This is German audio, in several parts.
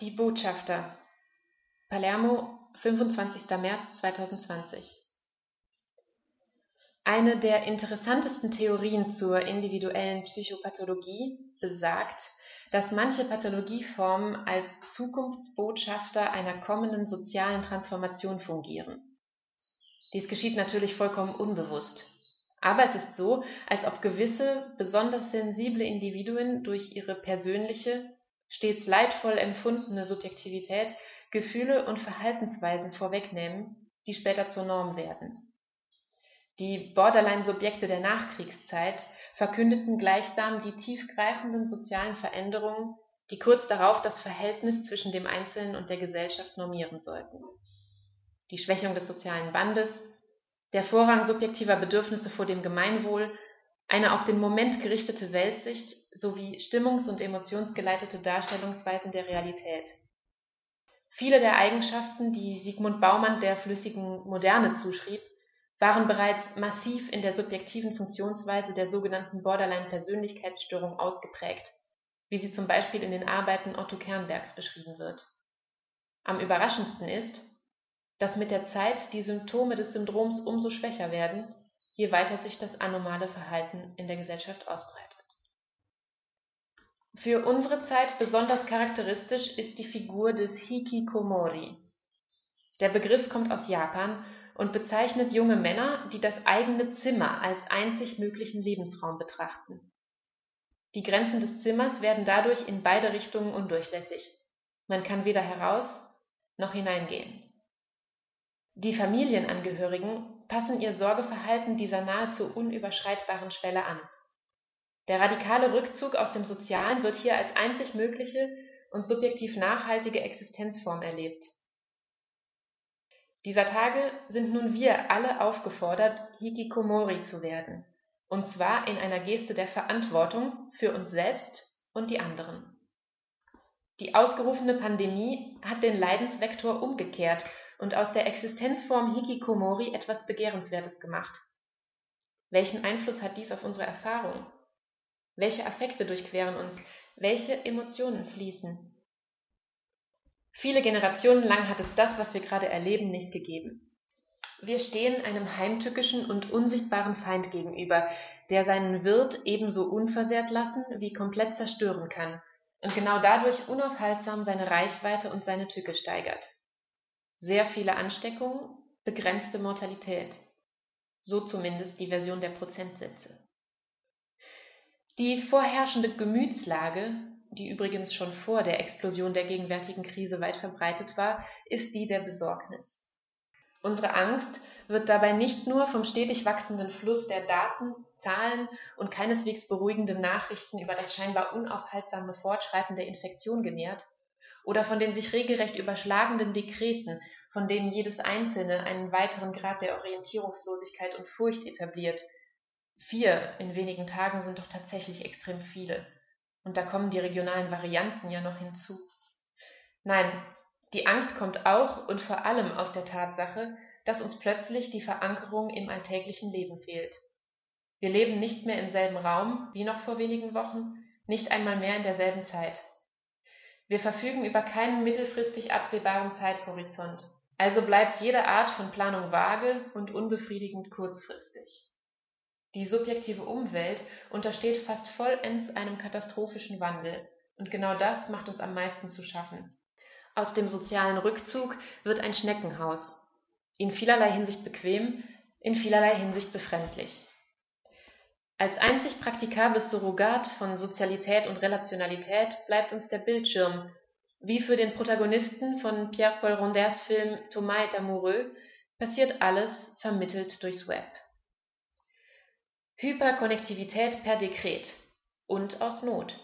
Die Botschafter. Palermo, 25. März 2020. Eine der interessantesten Theorien zur individuellen Psychopathologie besagt, dass manche Pathologieformen als Zukunftsbotschafter einer kommenden sozialen Transformation fungieren. Dies geschieht natürlich vollkommen unbewusst. Aber es ist so, als ob gewisse, besonders sensible Individuen durch ihre persönliche, stets leidvoll empfundene Subjektivität Gefühle und Verhaltensweisen vorwegnehmen, die später zur Norm werden. Die Borderline-Subjekte der Nachkriegszeit verkündeten gleichsam die tiefgreifenden sozialen Veränderungen, die kurz darauf das Verhältnis zwischen dem Einzelnen und der Gesellschaft normieren sollten. Die Schwächung des sozialen Bandes, der Vorrang subjektiver Bedürfnisse vor dem Gemeinwohl eine auf den Moment gerichtete Weltsicht sowie stimmungs- und emotionsgeleitete Darstellungsweisen der Realität. Viele der Eigenschaften, die Sigmund Baumann der flüssigen Moderne zuschrieb, waren bereits massiv in der subjektiven Funktionsweise der sogenannten Borderline-Persönlichkeitsstörung ausgeprägt, wie sie zum Beispiel in den Arbeiten Otto Kernbergs beschrieben wird. Am überraschendsten ist, dass mit der Zeit die Symptome des Syndroms umso schwächer werden, je weiter sich das anomale Verhalten in der Gesellschaft ausbreitet. Für unsere Zeit besonders charakteristisch ist die Figur des Hikikomori. Der Begriff kommt aus Japan und bezeichnet junge Männer, die das eigene Zimmer als einzig möglichen Lebensraum betrachten. Die Grenzen des Zimmers werden dadurch in beide Richtungen undurchlässig. Man kann weder heraus noch hineingehen. Die Familienangehörigen passen ihr Sorgeverhalten dieser nahezu unüberschreitbaren Schwelle an. Der radikale Rückzug aus dem Sozialen wird hier als einzig mögliche und subjektiv nachhaltige Existenzform erlebt. Dieser Tage sind nun wir alle aufgefordert, Hikikomori zu werden, und zwar in einer Geste der Verantwortung für uns selbst und die anderen. Die ausgerufene Pandemie hat den Leidensvektor umgekehrt und aus der Existenzform Hikikomori etwas Begehrenswertes gemacht. Welchen Einfluss hat dies auf unsere Erfahrung? Welche Affekte durchqueren uns? Welche Emotionen fließen? Viele Generationen lang hat es das, was wir gerade erleben, nicht gegeben. Wir stehen einem heimtückischen und unsichtbaren Feind gegenüber, der seinen Wirt ebenso unversehrt lassen wie komplett zerstören kann und genau dadurch unaufhaltsam seine Reichweite und seine Tücke steigert. Sehr viele Ansteckungen, begrenzte Mortalität. So zumindest die Version der Prozentsätze. Die vorherrschende Gemütslage, die übrigens schon vor der Explosion der gegenwärtigen Krise weit verbreitet war, ist die der Besorgnis. Unsere Angst wird dabei nicht nur vom stetig wachsenden Fluss der Daten, Zahlen und keineswegs beruhigenden Nachrichten über das scheinbar unaufhaltsame Fortschreiten der Infektion genährt, oder von den sich regelrecht überschlagenden Dekreten, von denen jedes einzelne einen weiteren Grad der Orientierungslosigkeit und Furcht etabliert. Vier in wenigen Tagen sind doch tatsächlich extrem viele. Und da kommen die regionalen Varianten ja noch hinzu. Nein, die Angst kommt auch und vor allem aus der Tatsache, dass uns plötzlich die Verankerung im alltäglichen Leben fehlt. Wir leben nicht mehr im selben Raum wie noch vor wenigen Wochen, nicht einmal mehr in derselben Zeit. Wir verfügen über keinen mittelfristig absehbaren Zeithorizont, also bleibt jede Art von Planung vage und unbefriedigend kurzfristig. Die subjektive Umwelt untersteht fast vollends einem katastrophischen Wandel, und genau das macht uns am meisten zu schaffen. Aus dem sozialen Rückzug wird ein Schneckenhaus, in vielerlei Hinsicht bequem, in vielerlei Hinsicht befremdlich. Als einzig praktikables Surrogat von Sozialität und Relationalität bleibt uns der Bildschirm, wie für den Protagonisten von Pierre-Paul Ronders Film Thomas est amoureux passiert alles vermittelt durchs Web. Hyperkonnektivität per Dekret und aus Not.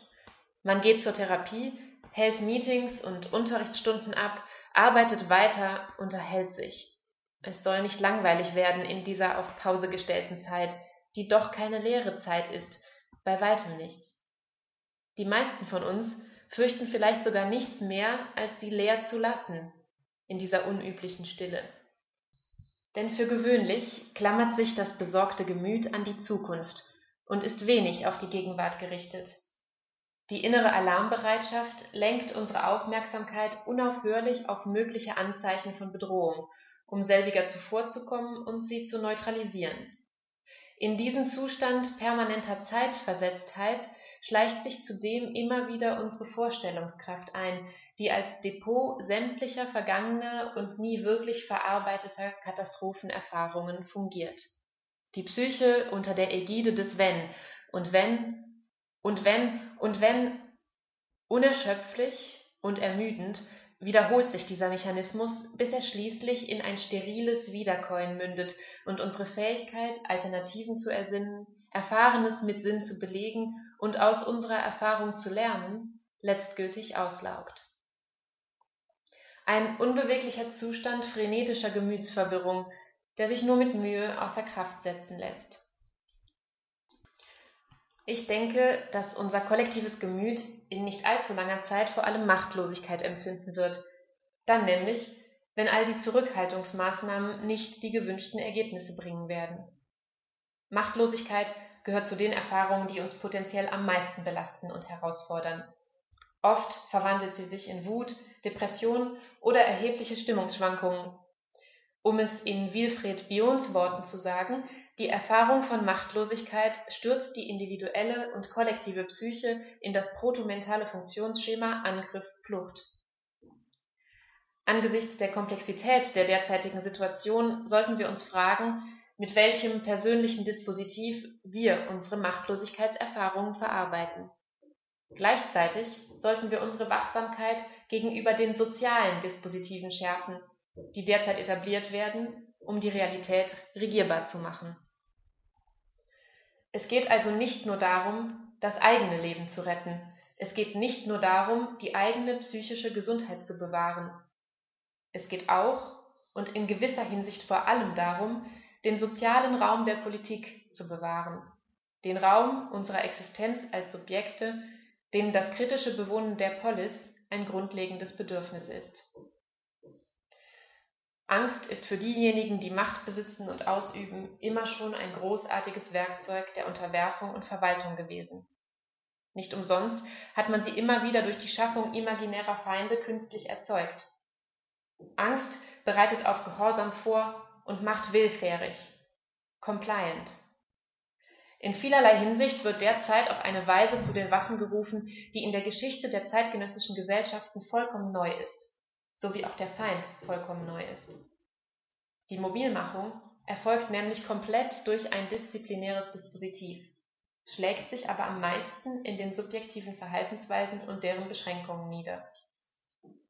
Man geht zur Therapie, hält Meetings und Unterrichtsstunden ab, arbeitet weiter, unterhält sich. Es soll nicht langweilig werden in dieser auf Pause gestellten Zeit, die doch keine leere Zeit ist, bei weitem nicht. Die meisten von uns fürchten vielleicht sogar nichts mehr, als sie leer zu lassen in dieser unüblichen Stille. Denn für gewöhnlich klammert sich das besorgte Gemüt an die Zukunft und ist wenig auf die Gegenwart gerichtet. Die innere Alarmbereitschaft lenkt unsere Aufmerksamkeit unaufhörlich auf mögliche Anzeichen von Bedrohung, um selbiger zuvorzukommen und sie zu neutralisieren. In diesen Zustand permanenter Zeitversetztheit schleicht sich zudem immer wieder unsere Vorstellungskraft ein, die als Depot sämtlicher vergangener und nie wirklich verarbeiteter Katastrophenerfahrungen fungiert. Die Psyche unter der Ägide des Wenn und wenn und wenn und wenn unerschöpflich und ermüdend wiederholt sich dieser Mechanismus, bis er schließlich in ein steriles Wiederkäuen mündet und unsere Fähigkeit, Alternativen zu ersinnen, Erfahrenes mit Sinn zu belegen und aus unserer Erfahrung zu lernen, letztgültig auslaugt. Ein unbeweglicher Zustand frenetischer Gemütsverwirrung, der sich nur mit Mühe außer Kraft setzen lässt. Ich denke, dass unser kollektives Gemüt in nicht allzu langer Zeit vor allem Machtlosigkeit empfinden wird. Dann nämlich, wenn all die Zurückhaltungsmaßnahmen nicht die gewünschten Ergebnisse bringen werden. Machtlosigkeit gehört zu den Erfahrungen, die uns potenziell am meisten belasten und herausfordern. Oft verwandelt sie sich in Wut, Depression oder erhebliche Stimmungsschwankungen. Um es in Wilfried Bions Worten zu sagen, die Erfahrung von Machtlosigkeit stürzt die individuelle und kollektive Psyche in das protomentale Funktionsschema Angriff-Flucht. Angesichts der Komplexität der derzeitigen Situation sollten wir uns fragen, mit welchem persönlichen Dispositiv wir unsere Machtlosigkeitserfahrungen verarbeiten. Gleichzeitig sollten wir unsere Wachsamkeit gegenüber den sozialen Dispositiven schärfen, die derzeit etabliert werden, um die Realität regierbar zu machen. Es geht also nicht nur darum, das eigene Leben zu retten. Es geht nicht nur darum, die eigene psychische Gesundheit zu bewahren. Es geht auch und in gewisser Hinsicht vor allem darum, den sozialen Raum der Politik zu bewahren, den Raum unserer Existenz als Subjekte, denen das kritische Bewohnen der Polis ein grundlegendes Bedürfnis ist. Angst ist für diejenigen, die Macht besitzen und ausüben, immer schon ein großartiges Werkzeug der Unterwerfung und Verwaltung gewesen. Nicht umsonst hat man sie immer wieder durch die Schaffung imaginärer Feinde künstlich erzeugt. Angst bereitet auf Gehorsam vor und macht willfährig, compliant. In vielerlei Hinsicht wird derzeit auf eine Weise zu den Waffen gerufen, die in der Geschichte der zeitgenössischen Gesellschaften vollkommen neu ist so wie auch der Feind vollkommen neu ist. Die Mobilmachung erfolgt nämlich komplett durch ein disziplinäres Dispositiv, schlägt sich aber am meisten in den subjektiven Verhaltensweisen und deren Beschränkungen nieder.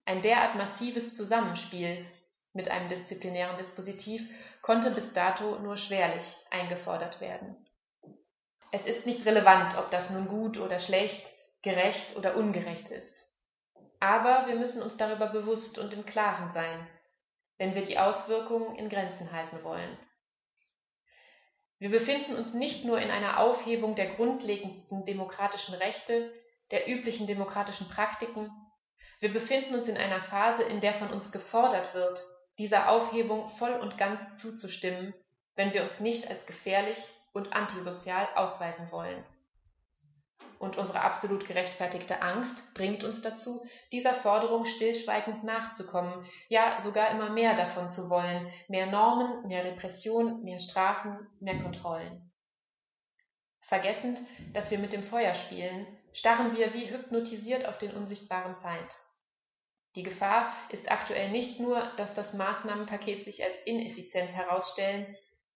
Ein derart massives Zusammenspiel mit einem disziplinären Dispositiv konnte bis dato nur schwerlich eingefordert werden. Es ist nicht relevant, ob das nun gut oder schlecht, gerecht oder ungerecht ist. Aber wir müssen uns darüber bewusst und im Klaren sein, wenn wir die Auswirkungen in Grenzen halten wollen. Wir befinden uns nicht nur in einer Aufhebung der grundlegendsten demokratischen Rechte, der üblichen demokratischen Praktiken, wir befinden uns in einer Phase, in der von uns gefordert wird, dieser Aufhebung voll und ganz zuzustimmen, wenn wir uns nicht als gefährlich und antisozial ausweisen wollen und unsere absolut gerechtfertigte Angst bringt uns dazu, dieser Forderung stillschweigend nachzukommen, ja sogar immer mehr davon zu wollen, mehr Normen, mehr Repression, mehr Strafen, mehr Kontrollen. Vergessend, dass wir mit dem Feuer spielen, starren wir wie hypnotisiert auf den unsichtbaren Feind. Die Gefahr ist aktuell nicht nur, dass das Maßnahmenpaket sich als ineffizient herausstellen,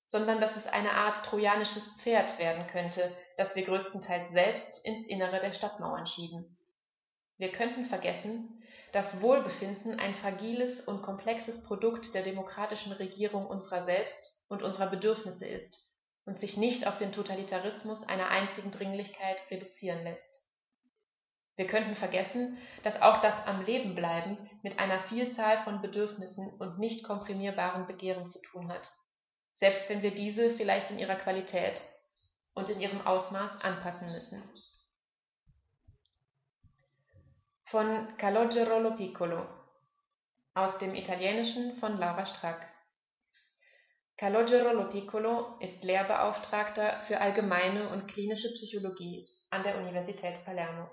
sondern dass es eine Art trojanisches Pferd werden könnte, das wir größtenteils selbst ins Innere der Stadtmauern schieben. Wir könnten vergessen, dass Wohlbefinden ein fragiles und komplexes Produkt der demokratischen Regierung unserer selbst und unserer Bedürfnisse ist und sich nicht auf den Totalitarismus einer einzigen Dringlichkeit reduzieren lässt. Wir könnten vergessen, dass auch das am Leben bleiben mit einer Vielzahl von Bedürfnissen und nicht komprimierbaren Begehren zu tun hat selbst wenn wir diese vielleicht in ihrer Qualität und in ihrem Ausmaß anpassen müssen. Von Calogero lo Piccolo aus dem Italienischen von Laura Strack. Calogero lo Piccolo ist Lehrbeauftragter für allgemeine und klinische Psychologie an der Universität Palermo.